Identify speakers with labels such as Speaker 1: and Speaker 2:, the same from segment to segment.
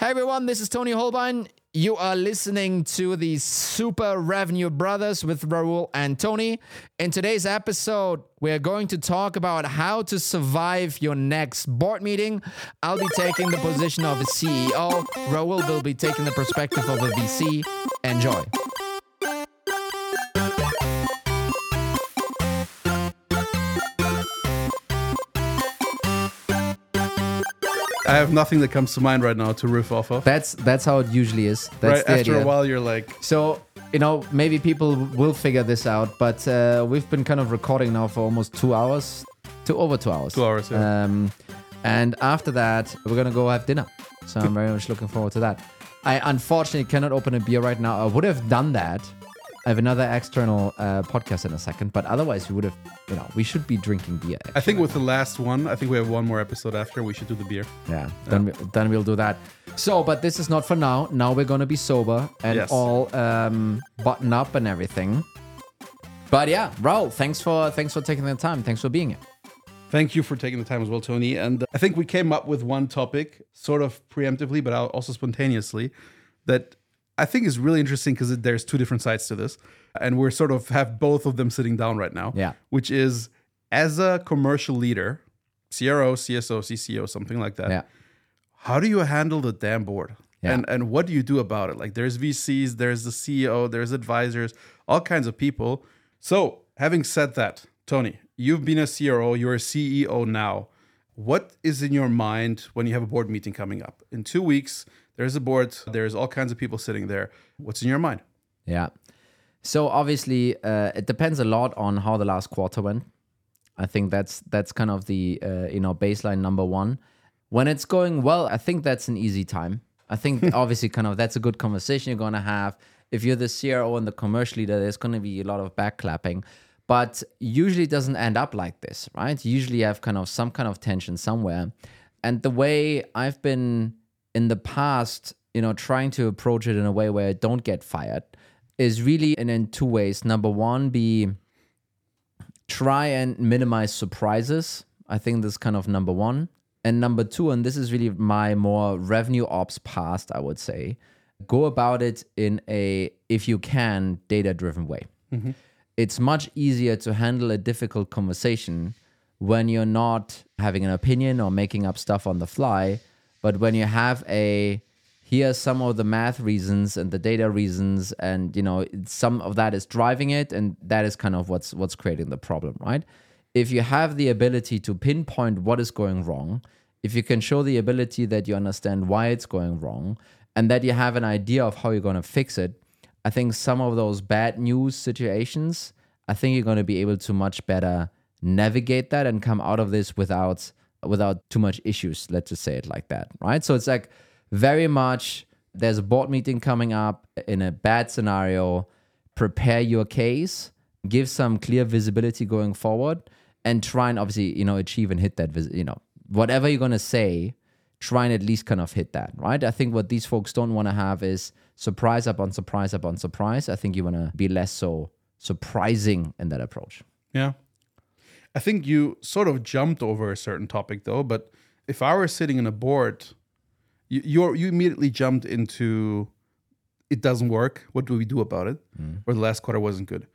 Speaker 1: Hey everyone, this is Toni Hohlbein. You are listening to the Super Revenue Brothers with Raul and Tony. In today's episode, we're going to talk about how to survive your next board meeting. I'll be taking the position of a CEO. Raul will be taking the perspective of a VC. Enjoy.
Speaker 2: I have nothing that comes to mind right now to riff off of.
Speaker 1: That's that's how it usually is. That's
Speaker 2: right
Speaker 1: the
Speaker 2: after
Speaker 1: idea.
Speaker 2: a while, you're like,
Speaker 1: So, you know, maybe people will figure this out, but uh, we've been kind of recording now for almost two hours, to over two hours.
Speaker 2: Two hours, yeah.
Speaker 1: Um, and after that, we're going to go have dinner. So I'm very much looking forward to that. I unfortunately cannot open a beer right now. I would have done that. I have another external uh, podcast in a second, but otherwise, we would have, you know, we should be drinking beer.
Speaker 2: I think with the last one, I think we have one more episode after. We should do the beer.
Speaker 1: Yeah, then, we, then we'll do that. So, but this is not for now. Now we're gonna be sober and
Speaker 2: Yes.
Speaker 1: all um, button up and everything. But yeah, Raul, thanks for thanks for taking the time. Thanks for being here.
Speaker 2: Thank you for taking the time as well, Toni. And I think we came up with one topic, sort of preemptively, but also spontaneously, that I think is really interesting because there's two different sides to this, and we're sort of have both of them sitting down right now.
Speaker 1: Yeah.
Speaker 2: Which is as a commercial leader, CRO, CSO, CCO, something like that.
Speaker 1: Yeah,
Speaker 2: how do you handle the damn board
Speaker 1: Yeah.
Speaker 2: and and what do you do about it like there's vcs there's the ceo there's advisors all kinds of people so having said that toni you've been a cro you're a ceo now what is in your mind when you have a board meeting coming up in two weeks there's a board there's all kinds of people sitting there what's in your mind
Speaker 1: yeah. So obviously, uh, it depends a lot on how the last quarter went. I think that's that's kind of the uh, you know baseline number one. When it's going well, I think that's an easy time. I think obviously kind of that's a good conversation you're gonna have. If you're the CRO and the commercial leader, there's gonna be a lot of backclapping. But usually it doesn't end up like this, right? Usually you have kind of some kind of tension somewhere. And the way I've been in the past, you know, trying to approach it in a way where I don't get fired is really in, in two ways. Number one, be try and minimize surprises. I think this is kind of number one. And number two, and this is really my more revenue ops past, I would say, go about it in a, if you can, data driven way. Mm-hmm. It's much easier to handle a difficult conversation when you're not having an opinion or making up stuff on the fly, but when you have a, here are some of the math reasons and the data reasons and you know some of that is driving it and that is kind of what's what's creating the problem right? If you have the ability to pinpoint what is going wrong if you can show the ability that you understand why it's going wrong and that you have an idea of how you're going to fix it i think some of those bad news situations i think you're going to be able to much better navigate that and come out of this without without too much issues let's just say it like that right? So it's like very much there's a board meeting coming up in a bad scenario. Prepare your case give some clear visibility going forward and try and obviously you know achieve and hit that vis- you know whatever you're going to say try and at least kind of hit that right? I think what these folks don't want to have is surprise up on surprise up on surprise. I think you want to be less so surprising in that approach.
Speaker 2: Yeah. I think you sort of jumped over a certain topic though, but if I were sitting in a board, you you're, you immediately jumped into it doesn't work. What do we do about it? Mm. Or the last quarter wasn't good.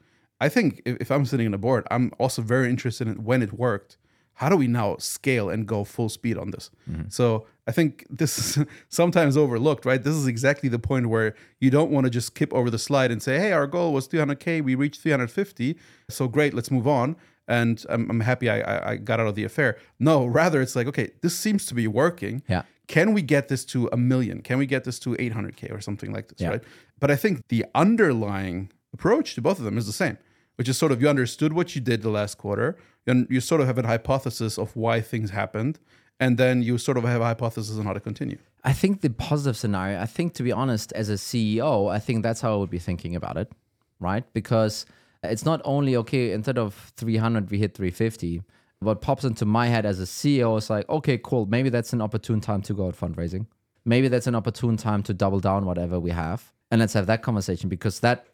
Speaker 2: I think if, if I'm sitting in a board, I'm also very interested in when it worked. How do we now scale and go full speed on this? Mm-hmm. So I think this is sometimes overlooked, right? This is exactly the point where you don't want to just skip over the slide and say, "Hey, our goal was 300k, we reached 350, so great, let's move on." And I'm, I'm happy I, I, got out of the affair. No, rather it's like, okay, this seems to be working.
Speaker 1: Yeah.
Speaker 2: Can we get this to a million? Can we get this to 800k or something like this,
Speaker 1: Yeah.
Speaker 2: right? But I think the underlying approach to both of them is the same, which is sort of you understood what you did the last quarter, and you sort of have a hypothesis of why things happened, and then you sort of have a hypothesis on how to continue.
Speaker 1: I think the positive scenario, I think to be honest, as a CEO, I think that's how I would be thinking about it, right? Because it's not only, okay, instead of 300, we hit 350. What pops into my head as a CEO is like, okay, cool. Maybe that's an opportune time to go out fundraising. Maybe that's an opportune time to double down whatever we have. And let's have that conversation because that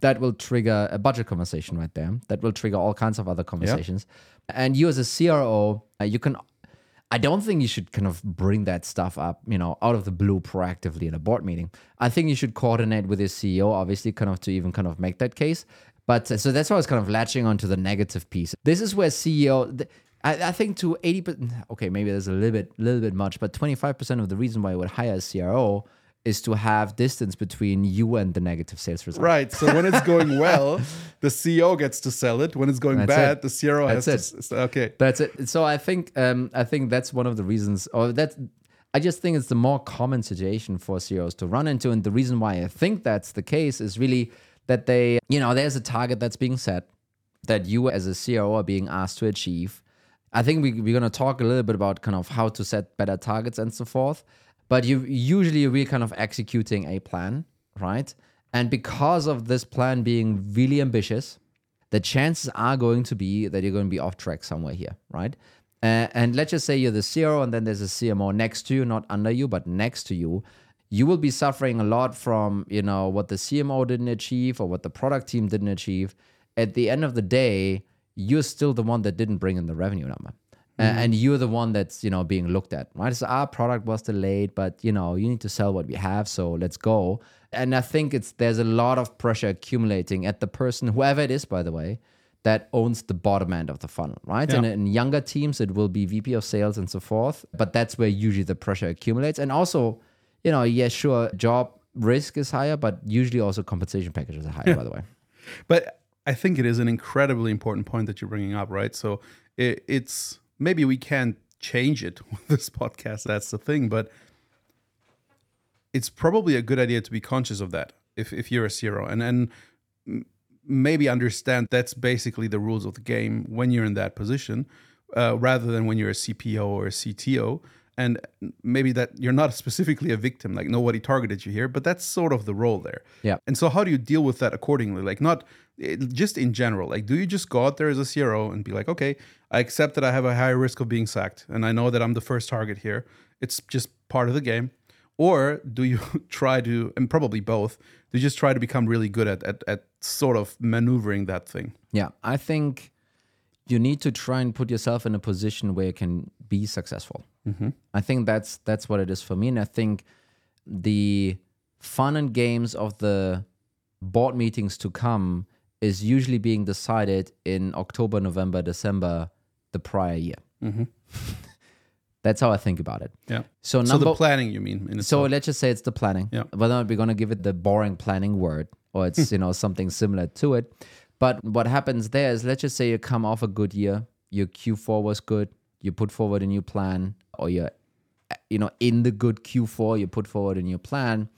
Speaker 1: that will trigger a budget conversation right there. That will trigger all kinds of other conversations. And you as a CRO, uh, you can I don't think you should kind of bring that stuff up, you know, out of the blue proactively in a board meeting. I think you should coordinate with your CEO, obviously, kind of to even kind of make that case. But uh, so that's why I was kind of latching onto the negative piece. This is where CEO, I, I think to 80%, okay, maybe there's a little bit, little bit much, but 25% of the reason why I would hire a CRO is to have distance between you and the negative sales result.
Speaker 2: Right. So when it's going well, the CEO gets to sell it. When it's going
Speaker 1: That's
Speaker 2: bad,
Speaker 1: it.
Speaker 2: the CRO has
Speaker 1: That's
Speaker 2: to. Okay.
Speaker 1: That's it. So I think um, I think that's one of the reasons, or that's I just think it's the more common situation for CEOs to run into, and the reason why I think that's the case is really that they, you know, there's a target that's being set that you as a CEO are being asked to achieve. I think we, we're going to talk a little bit about kind of how to set better targets and so forth. But you usually we're kind of executing a plan, right? And because of this plan being really ambitious, the chances are going to be that you're going to be off track somewhere here, right? Uh, and let's just say you're the CRO and then there's a CMO next to you, not under you, but next to you. You will be suffering a lot from, you know, what the CMO didn't achieve or what the product team didn't achieve. At the end of the day, you're still the one that didn't bring in the revenue number. A- mm-hmm. And you're the one that's, you know, being looked at, right? So our product was delayed, but you know, you need to sell what we have, so let's go. And I think it's there's a lot of pressure accumulating at the person, whoever it is, by the way, that owns the bottom end of the funnel, right? And in younger teams, it will be VP of sales and so forth. But that's where usually the pressure accumulates. And also, you know, yeah, sure, job risk is higher, but usually also compensation packages are higher, by the way.
Speaker 2: But I think it is an incredibly important point that you're bringing up, right? So it, it's maybe we can't change it with this podcast. That's the thing, but it's probably a good idea to be conscious of that if, if you're a CRO and and maybe understand that's basically the rules of the game when you're in that position, uh, rather than when you're a CPO or a CTO. And maybe that you're not specifically a victim, like nobody targeted you here, but that's sort of the role there.
Speaker 1: Yeah.
Speaker 2: And so, how do you deal with that accordingly? Like, not eh, just in general. Like, do you just go out there as a CRO and be like, okay, I accept that I have a higher risk of being sacked, and I know that I'm the first target here. It's just part of the game. Or do you try to, and probably both, do you just try to become really good at at, at sort of maneuvering that thing?
Speaker 1: Yeah, I think you need to try and put yourself in a position where you can be successful. Mm-hmm. I think that's that's what it is for me, and I think the fun and games of the board meetings to come is usually being decided in October, November, December, the prior year. Mm-hmm. That's how I think about it.
Speaker 2: Yeah.
Speaker 1: So number, So
Speaker 2: the planning, you mean? In
Speaker 1: so let's just say it's the planning.
Speaker 2: Yeah.
Speaker 1: Whether or not we're gonna give it the boring planning word or it's hmm. you know something similar to it. But what happens there is let's just say you come off a good year, your Q4 was good, you put forward a new plan, or you're you know in the good Q4, you put forward a new plan.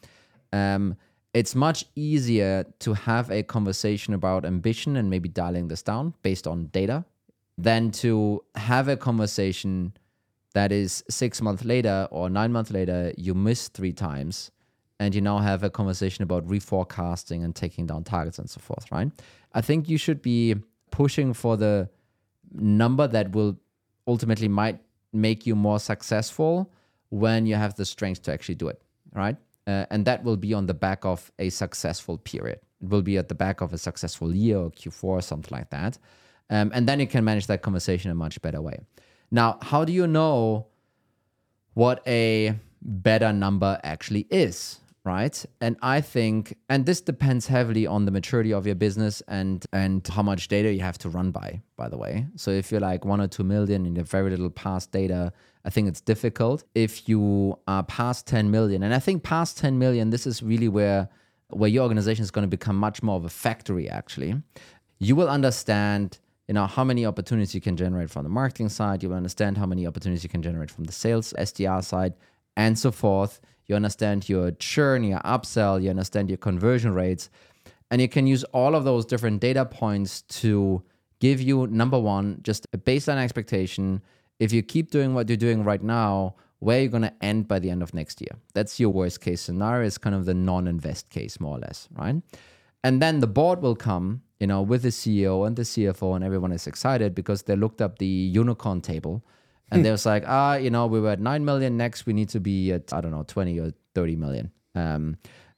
Speaker 1: Um, it's much easier to have a conversation about ambition and maybe dialing this down based on data than to have a conversation that is six months later or nine months later, you miss three times and you now have a conversation about reforecasting and taking down targets and so forth, right? I think you should be pushing for the number that will ultimately might make you more successful when you have the strength to actually do it, right? Uh, and that will be on the back of a successful period. It will be at the back of a successful year or Q4 or something like that. Um, and then you can manage that conversation in a much better way. Now, how do you know what a better number actually is? Right. And I think, and this depends heavily on the maturity of your business and and how much data you have to run by, by the way. So if you're like one or two million and you have very little past data, I think it's difficult. If you are past 10 million, and I think past 10 million, this is really where where your organization is going to become much more of a factory actually. You will understand you know how many opportunities you can generate from the marketing side you will understand how many opportunities you can generate from the sales sdr side and so forth you understand your churn your upsell you understand your conversion rates and you can use all of those different data points to give you number one just a baseline expectation. If you keep doing what you're doing right now where you're going to end by the end of next year? That's your worst case scenario. Is kind of the non-invest case more or less right? And then the board will come, you know, with the CEO and the CFO, and everyone is excited because they looked up the unicorn table and they was like, ah, you know, we were at 9 million. Next, we need to be at, I don't know, 20 or 30 million. Um,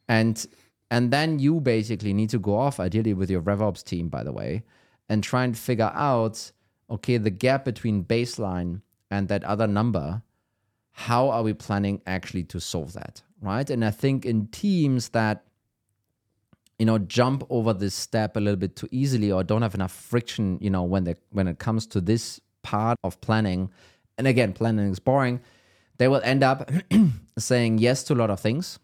Speaker 1: and and then you basically need to go off, ideally with your RevOps team, by the way, and try and figure out, okay, the gap between baseline and that other number, how are we planning actually to solve that? Right. And I think in teams that, you know, jump over this step a little bit too easily or don't have enough friction, you know, when they when it comes to this part of planning, and again, planning is boring, they will end up saying yes to a lot of things.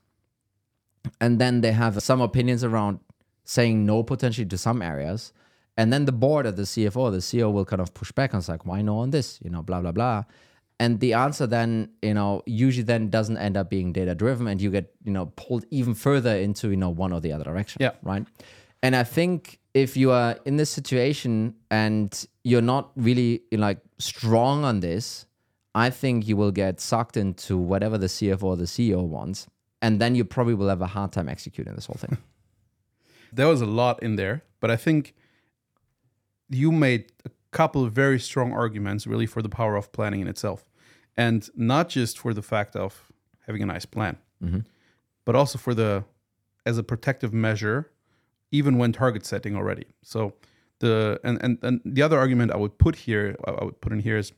Speaker 1: And then they have some opinions around saying no potentially to some areas. And then the board of the CFO, the CEO will kind of push back and it's like, why no on this? You know, blah, blah, blah. And the answer then, you know, usually then doesn't end up being data driven and you get, you know, pulled even further into, you know, one or the other direction.
Speaker 2: Yeah.
Speaker 1: Right. And I think if you are in this situation and you're not really like strong on this, I think you will get sucked into whatever the CFO or the CEO wants. And then you probably will have a hard time executing this whole thing.
Speaker 2: There was a lot in there, but I think you made a couple of very strong arguments really for the power of planning in itself. And not just for the fact of having a nice plan, mm-hmm. but also for the as a protective measure, even when target setting already. So the and, and, and the other argument I would put here, I would put in here is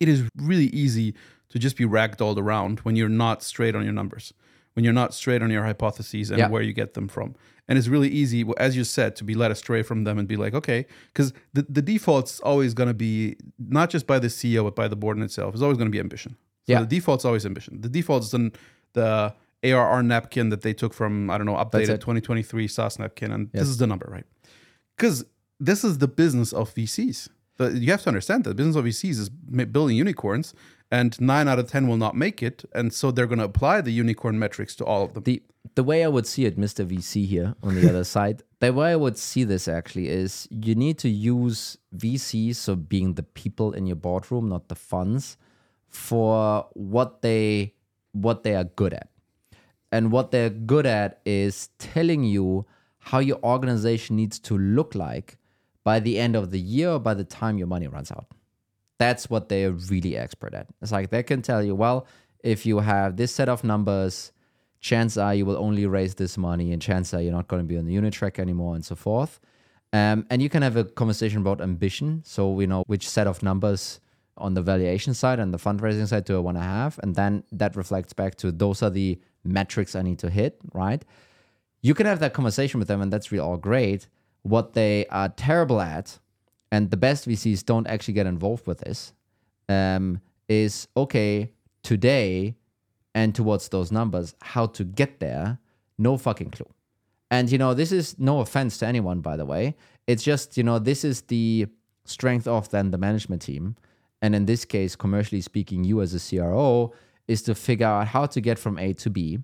Speaker 2: it is really easy to just be ragdolled around when you're not straight on your numbers, when you're not straight on your hypotheses and
Speaker 1: Yeah.
Speaker 2: where you get them from. And it's really easy, as you said, to be led astray from them and be like, okay, because the, the default's always going to be not just by the CEO, but by the board in itself, is always going to be ambition. So
Speaker 1: Yeah.
Speaker 2: the default's always ambition. The default's then the ARR napkin that they took from, I don't know, updated 2023 SaaS napkin. And
Speaker 1: Yes.
Speaker 2: this is the number, right? Because this is the business of VCs. You have to understand that the business of VCs is building unicorns, and nine out of ten will not make it, and so they're going to apply the unicorn metrics to all of them.
Speaker 1: the the way I would see it, Mr. VC here on the other side, the way I would see this actually is you need to use VCs, so being the people in your boardroom, not the funds, for what they what they are good at. And what they're good at is telling you how your organization needs to look like by the end of the year or by the time your money runs out. That's what they're really expert at. It's like they can tell you, well, if you have this set of numbers, chance are you will only raise this money, and chance are you're not going to be on the unit track anymore, and so forth. Um, and you can have a conversation about ambition. So, we know, which set of numbers on the valuation side and the fundraising side do I want to have? And then that reflects back to those are the metrics I need to hit, right? You can have that conversation with them, and that's really all great. What they are terrible at, and the best VCs don't actually get involved with this, um, is okay, today and towards those numbers, how to get there, no fucking clue. And, you know, this is no offense to anyone, by the way. It's just, you know, this is the strength of then the management team. And in this case, commercially speaking, you as a CRO is to figure out how to get from A to B.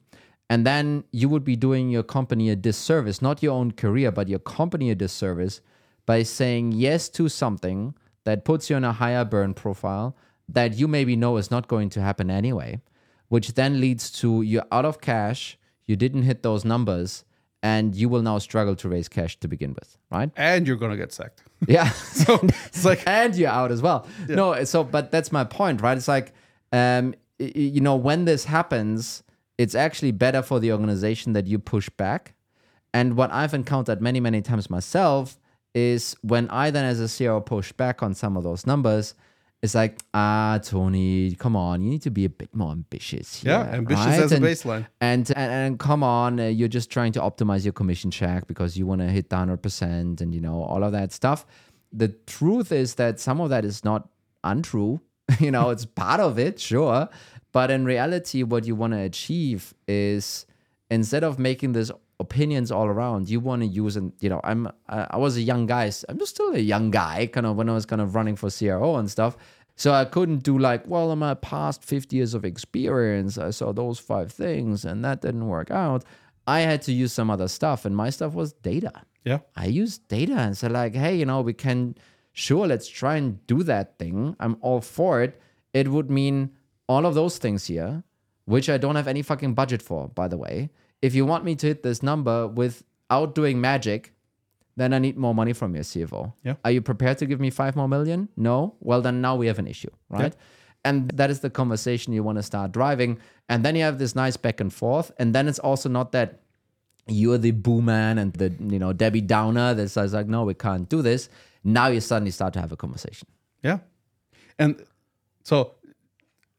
Speaker 1: And then you would be doing your company a disservice, not your own career, but your company a disservice by saying yes to something that puts you on a higher burn profile that you maybe know is not going to happen anyway, which then leads to you're out of cash, you didn't hit those numbers, and you will now struggle to raise cash to begin with, right?
Speaker 2: and you're to get sacked.
Speaker 1: Yeah.
Speaker 2: So it's like,
Speaker 1: and you're out as well. No, so but that's my point, right? It's like, um, you know, when this happens, it's actually better for the organization that you push back. And what I've encountered many, many times myself is when I then, as a CRO, push back on some of those numbers. It's like, ah, Toni, come on, you need to be a bit more ambitious. Here,
Speaker 2: Yeah, ambitious
Speaker 1: right?
Speaker 2: as a
Speaker 1: And-
Speaker 2: baseline.
Speaker 1: and, and and come on, uh, you're just trying to optimize your commission check because you want to hit the hundred percent, and you know all of that stuff. The truth is that some of that is not untrue. you know, it's part of it, sure, but in reality, what you want to achieve is instead of making this opinions all around, you want to use and you know, I'm I, I was a young guy. I'm just still a young guy, kind of when I was kind of running for CRO and stuff. So I couldn't do like, well, in my past 50 years of experience, I saw those five things and that didn't work out. I had to use some other stuff, and my stuff was data.
Speaker 2: Yeah.
Speaker 1: I used data and said, like, hey, you know, we can, sure, let's try and do that thing. I'm all for it. It would mean all of those things here, which I don't have any fucking budget for, by the way. If you want me to hit this number without doing magic, then I need more money from your CFO.
Speaker 2: Yeah.
Speaker 1: Are you prepared to give me five more million? No. Well, then now we have an issue, right? And that is the conversation you want to start driving. And then you have this nice back and forth. And then it's also not that you're the boo man and the you know Debbie Downer that says like, no, we can't do this. Now you suddenly start to have a conversation.
Speaker 2: Yeah. And So,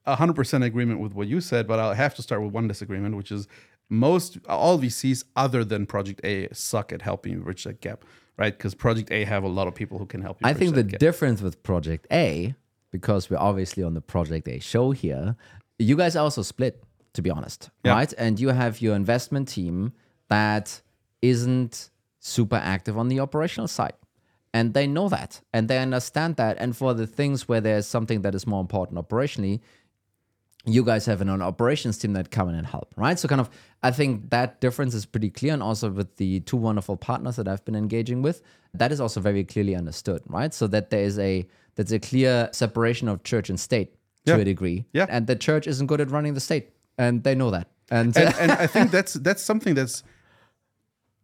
Speaker 2: hundred percent agreement with what you said, but I'll have to start with one disagreement, which is most all VCs other than Project A suck at helping you bridge that gap, right? Because Project A have a lot of people who can help you.
Speaker 1: I think the
Speaker 2: gap.
Speaker 1: difference with Project A, because we're obviously on the Project A show here, you guys are also split, to be honest,
Speaker 2: Yeah.
Speaker 1: right? And you have your investment team that isn't super active on the operational side. And they know that and they understand that. And for the things where there's something that is more important operationally, you guys have an operations team that come in and help, right? So kind of I think that difference is pretty clear and also with the two wonderful partners that I've been engaging with, that is also very clearly understood, right? So that there is a that's a clear separation of church and state to
Speaker 2: Yeah.
Speaker 1: a degree.
Speaker 2: Yeah.
Speaker 1: And the church isn't good at running the state. And they know that. And,
Speaker 2: and, and I think that's that's something that's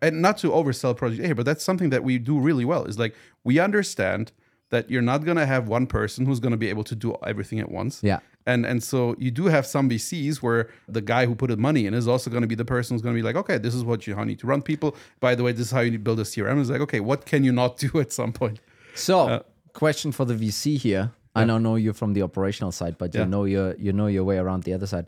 Speaker 2: and not to oversell Project A, but that's something that we do really well. Is like we understand that you're not gonna have one person who's gonna be able to do everything at once.
Speaker 1: Yeah.
Speaker 2: And and so you do have some VCs where the guy who put the money in is also going to be the person who's going to be like, okay, this is what you how you need to run people. By the way, this is how you build a CRM. It's like, okay, what can you not do at some point?
Speaker 1: So, uh, question for the VC here. I don't know you from the operational side, but you
Speaker 2: Yeah.
Speaker 1: know your you know your way around the other side.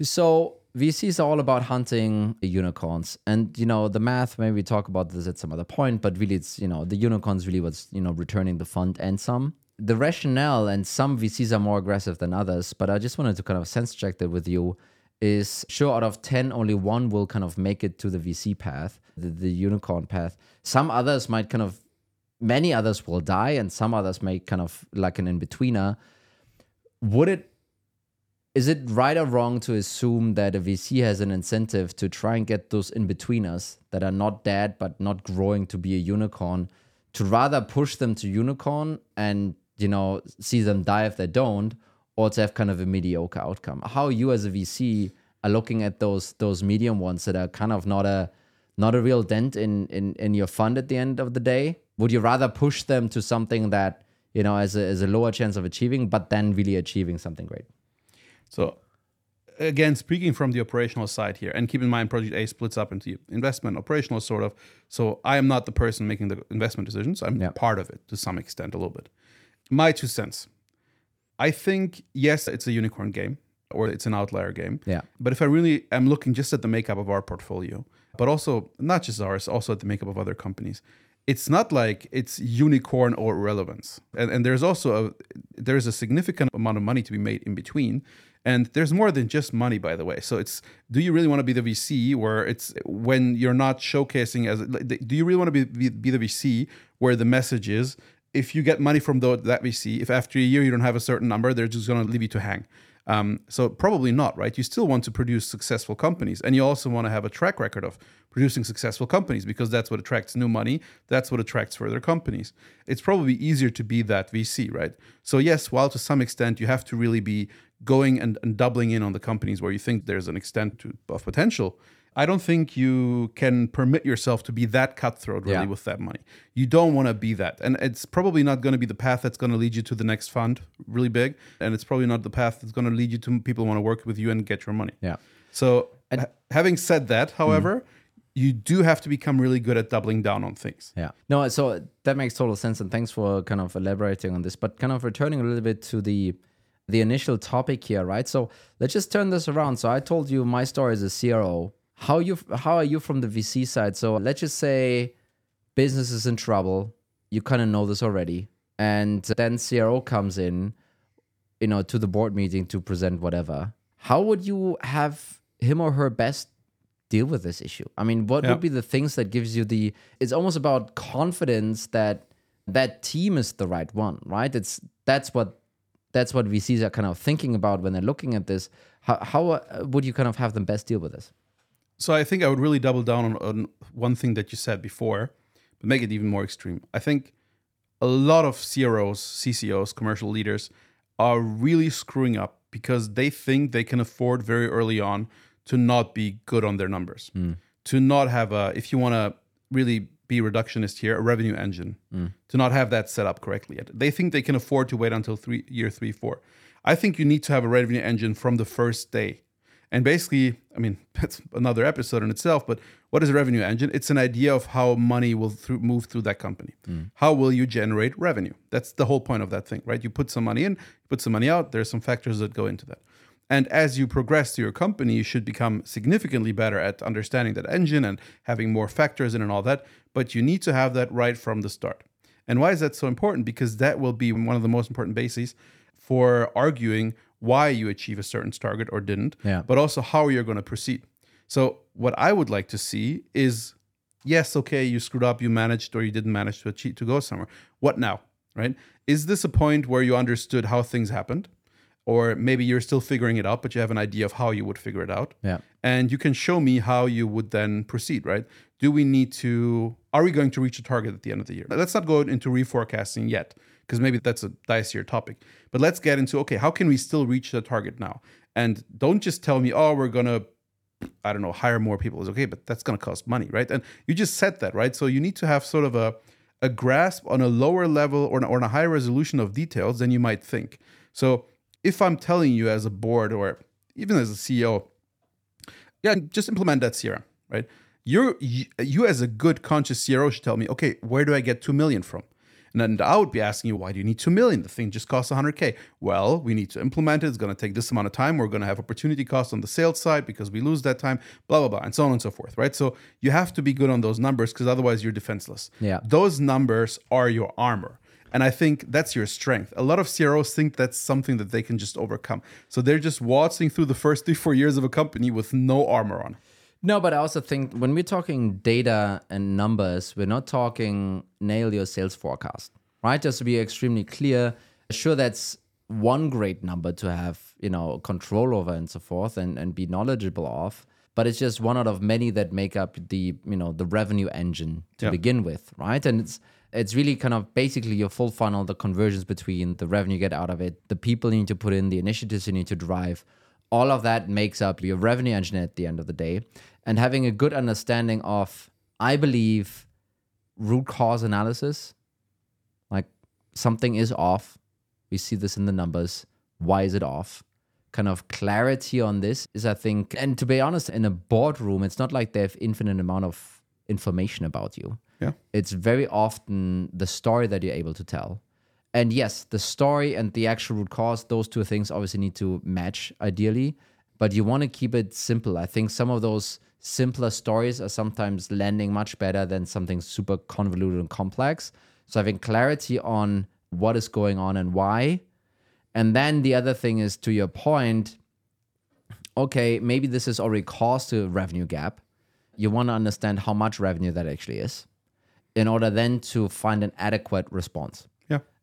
Speaker 1: So VCs are all about hunting unicorns, and you know the math. Maybe we talk about this at some other point, but really, it's you know the unicorns really what's you know returning the fund and some. The rationale and some VCs are more aggressive than others, but I just wanted to kind of sense check that with you. Is sure out of 10, only one will kind of make it to the VC path, the, the unicorn path. Some others might kind of many others will die and some others may kind of like an in-betweener would it is it right or wrong to assume that a vc has an incentive to try and get those in-betweeners that are not dead but not growing to be a unicorn to rather push them to unicorn and you know see them die if they don't or to have kind of a mediocre outcome? How you as a vc are looking at those those medium ones that are kind of not a not a real dent in in in your fund at the end of the day? Would you rather push them to something that you know as a, as a lower chance of achieving but then really achieving something great
Speaker 2: So, again, speaking from the operational side here, and keep in mind, Project A splits up into investment, operational, sort of. So, I am not the person making the investment decisions. I'm
Speaker 1: Yeah.
Speaker 2: part of it to some extent, a little bit. My two cents. I think yes, it's a unicorn game or it's an outlier game.
Speaker 1: Yeah.
Speaker 2: But if I really am looking just at the makeup of our portfolio, but also not just ours, also at the makeup of other companies, it's not like it's unicorn or relevance. And, and there's also a there's a significant amount of money to be made in between. And there's more than just money, by the way. So it's do you really want to be the VC where it's when you're not showcasing as do you really want to be, be, the VC where the message is if you get money from the, that VC, if after a year you don't have a certain number, they're just going to leave you to hang. Um, so probably not, right? You still want to produce successful companies, and you also want to have a track record of producing successful companies because that's what attracts new money. That's what attracts further companies. It's probably easier to be that VC, right? So yes, while to some extent you have to really be going and, and doubling in on the companies where you think there's an extent to, of potential. I don't think you can permit yourself to be that cutthroat really
Speaker 1: Yeah.
Speaker 2: with that money. You don't want to be that. And it's probably not going to be the path that's going to lead you to the next fund really big. And it's probably not the path that's going to lead you to people want to work with you and get your money.
Speaker 1: yeah
Speaker 2: So, ha- having said that, however, mm-hmm. you do have to become really good at doubling down on things.
Speaker 1: Yeah. No, so that makes total sense, and thanks for kind of elaborating on this. But kind of returning a little bit to the the initial topic here, right? So let's just turn this around. So I told you my story as a CRO. How you how are you from the VC side? So let's just say business is in trouble. You kind of know this already, and then CRO comes in, you know, to the board meeting to present whatever. How would you have him or her best deal with this issue? I mean, what
Speaker 2: Yeah.
Speaker 1: would be the things that gives you the? It's almost about confidence that that team is the right one, right? It's that's what that's what VCs are kind of thinking about when they're looking at this. How how uh, would you kind of have them best deal with this?
Speaker 2: So I think I would really double down on, on one thing that you said before, but make it even more extreme. I think a lot of CROs, CCOs, commercial leaders are really screwing up because they think they can afford very early on to not be good on their numbers, hmm. to not have a, if you want to really be reductionist here, a revenue engine, hmm. to not have that set up correctly yet. They think they can afford to wait until three, year three, four. I think you need to have a revenue engine from the first day. And basically, I mean, that's another episode in itself, but what is a revenue engine? It's an idea of how money will through, move through that company. Hmm. How will you generate revenue? That's the whole point of that thing, right? You put some money in, you put some money out, there's some factors that go into that. And as you progress to your company, you should become significantly better at understanding that engine and having more factors in and all that. But you need to have that right from the start. And why is that so important? Because that will be one of the most important bases for arguing why you achieve a certain target or didn't,
Speaker 1: Yeah.
Speaker 2: but also how you're going to proceed. So, what I would like to see is yes, okay, you screwed up, you managed or you didn't manage to achieve to go somewhere. What now? Right? Is this a point where you understood how things happened? Or maybe you're still figuring it out, but you have an idea of how you would figure it out.
Speaker 1: Yeah.
Speaker 2: And you can show me how you would then proceed, right? Do we need to, are we going to reach a target at the end of the year? Let's not go into reforecasting yet, because maybe that's a dicier topic. But let's get into, okay, how can we still reach the target now? And don't just tell me, oh, we're to, I don't know, hire more people. It's okay, but that's to cost money, right? And you just said that, right? So you need to have sort of a, a grasp on a lower level or, or on a higher resolution of details than you might think. So if I'm telling you as a board or even as a CEO, yeah, just implement that CRM, right? You're, you, you as a good conscious CRO should tell me, okay, where do I get 2 million from? And I would be asking you, why do you need 2 million? The thing just costs 100K. Well, we need to implement it. It's going to take this amount of time. We're going to have opportunity costs on the sales side because we lose that time, blah, blah, blah, and so on and so forth, right? So you have to be good on those numbers because otherwise you're defenseless.
Speaker 1: Yeah.
Speaker 2: Those numbers are your armor. And I think that's your strength. A lot of CROs think that's something that they can just overcome. So they're just waltzing through the first three, four years of a company with no armor on.
Speaker 1: No, but I also think when we're talking data and numbers, we're not talking nail your sales forecast, right? Just to be extremely clear, sure, that's one great number to have, you know, control over and so forth and, and be knowledgeable of. But it's just one out of many that make up the, you know, the revenue engine to
Speaker 2: Yeah.
Speaker 1: begin with, right? And it's it's really kind of basically your full funnel, the conversions between the revenue you get out of it, the people you need to put in, the initiatives you need to drive. All of that makes up your revenue engine at the end of the day. And having a good understanding of, I believe, root cause analysis, like something is off. We see this in the numbers. Why is it off? Kind of clarity on this is, I think, and to be honest, in a boardroom, it's not like they have infinite amount of information about you
Speaker 2: Yeah.
Speaker 1: it's very often the story that you're able to tell. And yes, the story and the actual root cause, those two things obviously need to match ideally, but you want to keep it simple. I think some of those simpler stories are sometimes landing much better than something super convoluted and complex. So having clarity on what is going on and why. And then the other thing is to your point, okay, maybe this is already caused a revenue gap. You want to understand how much revenue that actually is in order then to find an adequate response.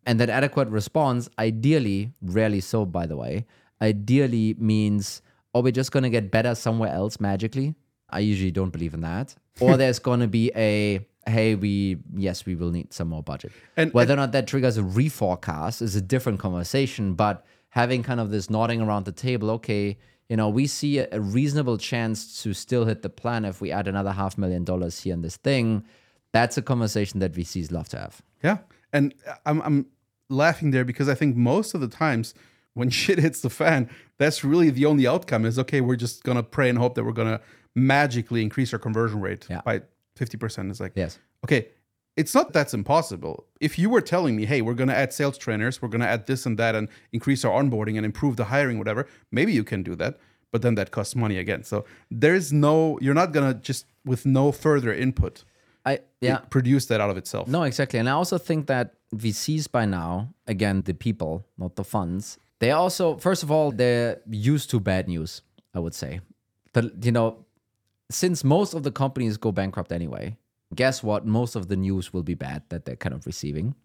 Speaker 1: And that adequate response, ideally, rarely so, by the way, ideally means, oh, we're just going to get better somewhere else magically. I usually don't believe in that. Or there's going to be a, hey, we, yes, we will need some more budget.
Speaker 2: And-
Speaker 1: Whether or not that triggers a reforecast is a different conversation, but having kind of this nodding around the table, okay, you know, we see a, a reasonable chance to still hit the plan if we add another half million dollars here in this thing. That's a conversation that VCs love to have.
Speaker 2: Yeah. And I'm, I'm laughing there because I think most of the times when shit hits the fan, that's really the only outcome is okay, we're just going to pray and hope that we're going to magically increase our conversion rate
Speaker 1: Yeah.
Speaker 2: by 50%. It's like,
Speaker 1: Yes.
Speaker 2: okay, it's not that's impossible. If you were telling me, hey, we're going to add sales trainers, we're going to add this and that and increase our onboarding and improve the hiring, whatever, maybe you can do that. But then that costs money again. So there's no, you're not going to just with no further input
Speaker 1: I yeah.
Speaker 2: produce that out of itself.
Speaker 1: No, exactly. And I also think that VCs by now, again, the people, not the funds, they also, first of all, they're used to bad news, I would say. But, you know, since most of the companies go bankrupt anyway, guess what? Most of the news will be bad that they're kind of receiving.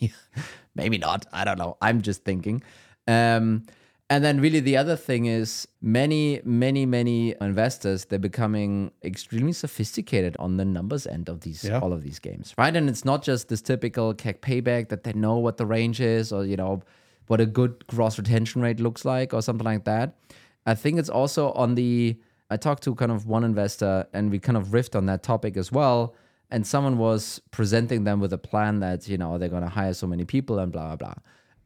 Speaker 1: Maybe not. I don't know. I'm just thinking. Um, and then really the other thing is many, many, many investors, they're becoming extremely sophisticated on the numbers end of these
Speaker 2: Yeah.
Speaker 1: all of these games. Right. And it's not just this typical CAC payback that they know what the range is or, you know, what a good gross retention rate looks like or something like that. I think it's also on the I talked to kind of one investor and we kind of riffed on that topic as well. And someone was presenting them with a plan that, you know, they're gonna hire so many people and blah blah blah.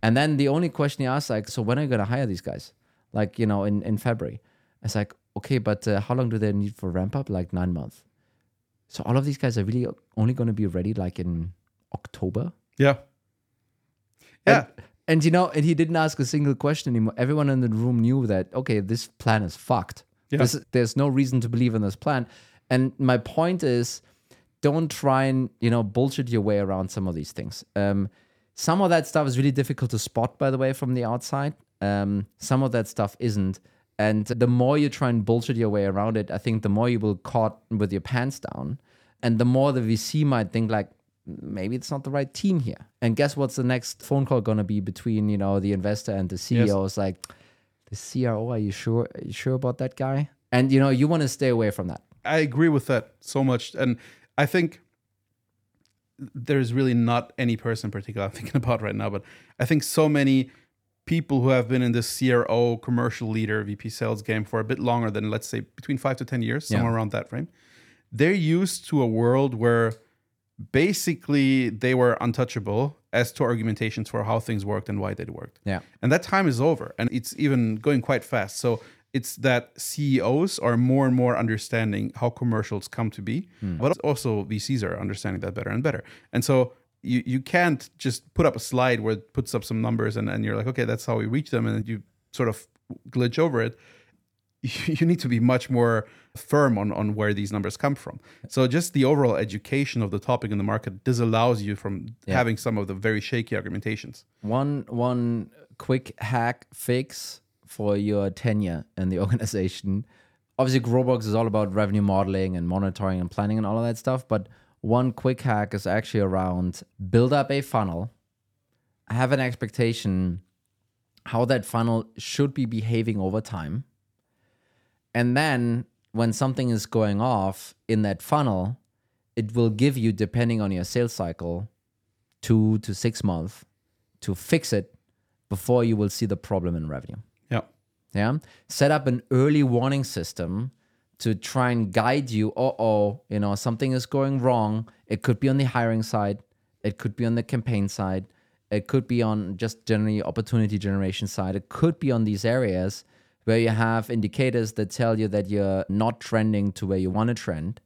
Speaker 1: And then the only question he asked, like, so when are you gonna hire these guys? Like, you know, in, in February. It's like, okay, but uh, how long do they need for ramp up? Like nine months. So all of these guys are really only going to be ready like in October.
Speaker 2: Yeah. Yeah.
Speaker 1: And, and you know, and he didn't ask a single question anymore. Everyone in the room knew that okay, this plan is fucked.
Speaker 2: Yeah.
Speaker 1: This, there's no reason to believe in this plan. And my point is, don't try and you know bullshit your way around some of these things. Um, some of that stuff is really difficult to spot, by the way, from the outside. Um, some of that stuff isn't. And the more you try and bullshit your way around it, I think the more you will caught with your pants down. And the more the VC might think like, maybe it's not the right team here. And guess what's the next phone call gonna be between, you know, the investor and the CEO? It's like, the CRO, are you sure are you sure about that guy? And you know, you want to stay away from that.
Speaker 2: I agree with that so much. And I think there's really not any person in particular I'm thinking about right now, but I think so many people who have been in this CRO commercial leader VP sales game for a bit longer than let's say between five to ten years, somewhere
Speaker 1: Yeah.
Speaker 2: around that frame. They're used to a world where basically they were untouchable as to argumentations for how things worked and why they worked.
Speaker 1: Yeah.
Speaker 2: And that time is over and it's even going quite fast. So it's that CEOs are more and more understanding how commercials come to be, hmm. but also VCs are understanding that better and better. And so you, you can't just put up a slide where it puts up some numbers and, and you're like, okay, that's how we reach them. And you sort of glitch over it. You need to be much more firm on, on where these numbers come from. So just the overall education of the topic in the market disallows you from having some of the very shaky argumentations.
Speaker 1: One one quick hack fix for your tenure in the organization. Obviously, Growblocks is all about revenue modeling and monitoring and planning and all of that stuff. But one quick hack is actually around build up a funnel, have an expectation how that funnel should be behaving over time. And then when something is going off in that funnel, it will give you, depending on your sales cycle, two to six months to fix it before you will see the problem in revenue.
Speaker 2: Yeah.
Speaker 1: Set up an early warning system to try and guide you. Oh, oh, you know, something is going wrong. It could be on the hiring side, it could be on the campaign side, it could be on just generally opportunity generation side, it could be on these areas where you have indicators that tell you that you're not trending to where you want to trend.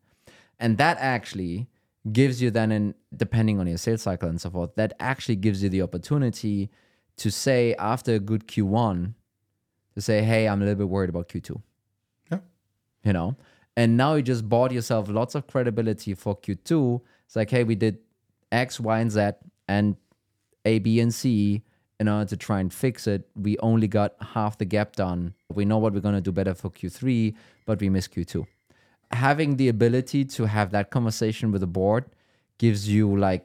Speaker 1: And that actually gives you then, in, depending on your sales cycle and so forth, that actually gives you the opportunity to say after a good Q1, to say, hey, I'm a little bit worried about Q2.
Speaker 2: Yeah.
Speaker 1: You know? And now you just bought yourself lots of credibility for Q2. It's like, hey, we did X, Y, and Z and A, B, and C in order to try and fix it. We only got half the gap done. We know what we're going to do better for Q3, but we missed Q2. Having the ability to have that conversation with the board gives you like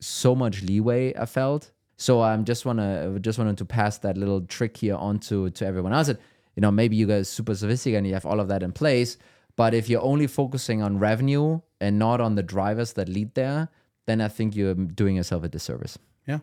Speaker 1: so much leeway, I felt. So I'm just wanna just wanted to pass that little trick here on to, to everyone else. That, you know, maybe you guys super sophisticated and you have all of that in place. But if you're only focusing on revenue and not on the drivers that lead there, then I think you're doing yourself a disservice.
Speaker 2: Yeah.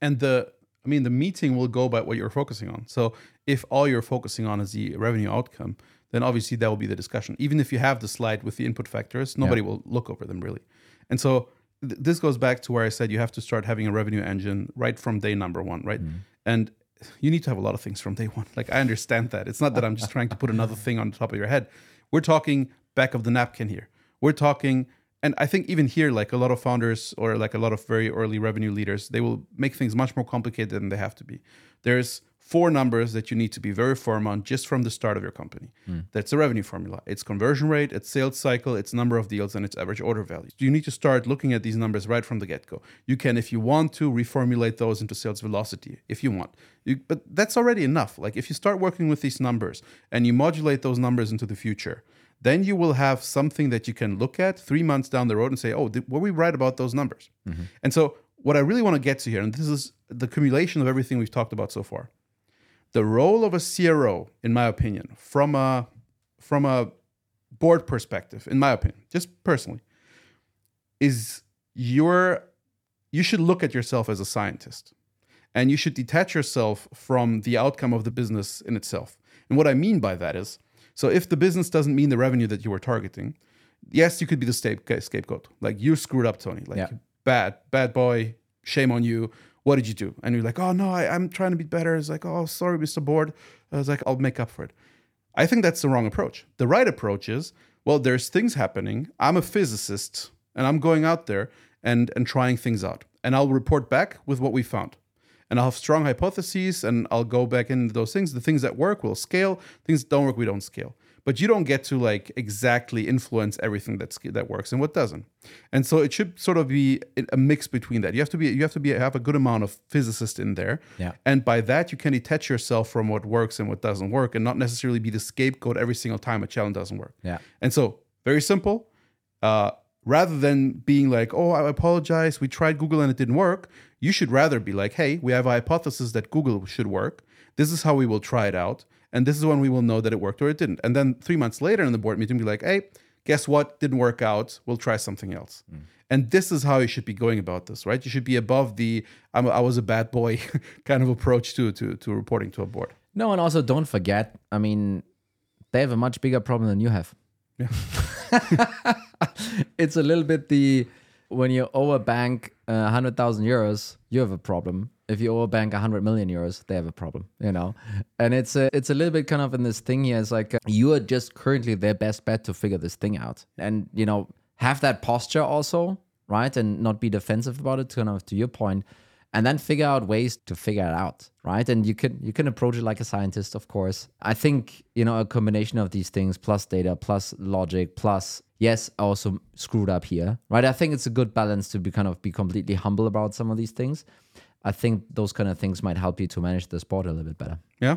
Speaker 2: And the I mean the meeting will go by what you're focusing on. So if all you're focusing on is the revenue outcome, then obviously that will be the discussion. Even if you have the slide with the input factors, nobody will look over them really. And so th- this goes back to where I said you have to start having a revenue engine right from day number 1, right? Mm-hmm. And you need to have a lot of things from day 1. Like I understand that. It's not that I'm just trying to put another thing on the top of your head. We're talking back of the napkin here. We're talking and I think even here, like a lot of founders or like a lot of very early revenue leaders, they will make things much more complicated than they have to be. There's four numbers that you need to be very firm on just from the start of your company. Hmm. That's a revenue formula. It's conversion rate, it's sales cycle, it's number of deals, and it's average order value. You need to start looking at these numbers right from the get-go. You can, if you want to, reformulate those into sales velocity if you want. You, but that's already enough. Like if you start working with these numbers and you modulate those numbers into the future, then you will have something that you can look at three months down the road and say, oh, did, were we right about those numbers? Mm-hmm. And so, what I really want to get to here, and this is the accumulation of everything we've talked about so far, the role of a CRO, in my opinion, from a from a board perspective, in my opinion, just personally, is your you should look at yourself as a scientist and you should detach yourself from the outcome of the business in itself. And what I mean by that is so if the business doesn't mean the revenue that you were targeting, yes, you could be the scapegoat. Like you screwed up, Toni. Like
Speaker 1: Yeah.
Speaker 2: bad, bad boy, shame on you. What did you do? And you're like, oh no, I, I'm trying to be better. It's like, oh, sorry, Mr. Board. I was like, I'll make up for it. I think that's the wrong approach. The right approach is well, there's things happening. I'm a physicist and I'm going out there and, and trying things out. And I'll report back with what we found. And I'll have strong hypotheses and I'll go back into those things. The things that work will scale, things that don't work, we don't scale. But you don't get to like exactly influence everything that's that works and what doesn't. And so it should sort of be a mix between that. You have to be you have to be have a good amount of physicists in there.
Speaker 1: Yeah.
Speaker 2: And by that you can detach yourself from what works and what doesn't work and not necessarily be the scapegoat every single time a challenge doesn't work.
Speaker 1: Yeah.
Speaker 2: And so, very simple. Uh, rather than being like, oh, I apologize, we tried Google and it didn't work, you should rather be like, hey, we have a hypothesis that Google should work. This is how we will try it out. And this is when we will know that it worked or it didn't. And then three months later in the board meeting, be like, hey, guess what? Didn't work out. We'll try something else. Mm. And this is how you should be going about this, right? You should be above the I'm, i was a bad boy kind of approach to, to, to reporting to a board.
Speaker 1: No, and also don't forget, I mean, they have a much bigger problem than you have. Yeah. it's a little bit the when you owe a bank uh, 100,000 euros, you have a problem. If you owe a bank 100 million euros, they have a problem, you know? And it's a, it's a little bit kind of in this thing here. It's like uh, you are just currently their best bet to figure this thing out. And, you know, have that posture also, right? And not be defensive about it, kind of to your point and then figure out ways to figure it out right and you can you can approach it like a scientist of course i think you know a combination of these things plus data plus logic plus yes i also screwed up here right i think it's a good balance to be kind of be completely humble about some of these things i think those kind of things might help you to manage the sport a little bit better
Speaker 2: yeah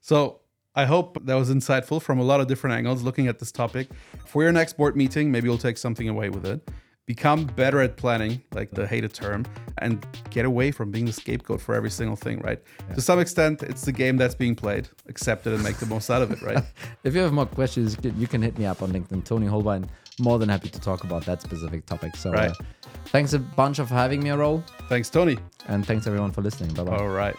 Speaker 2: so I hope that was insightful from a lot of different angles looking at this topic. For your next board meeting, maybe you'll take something away with it become better at planning, like the hated term, and get away from being the scapegoat for every single thing, right? Yeah. To some extent, it's the game that's being played. Accept it and make the most out of it, right?
Speaker 1: if you have more questions, you can hit me up on LinkedIn, Toni Hohlbein. More than happy to talk about that specific topic. So, right. uh, thanks a bunch for having me, Raul.
Speaker 2: Thanks, Toni.
Speaker 1: And thanks everyone for listening. Bye bye.
Speaker 2: All right.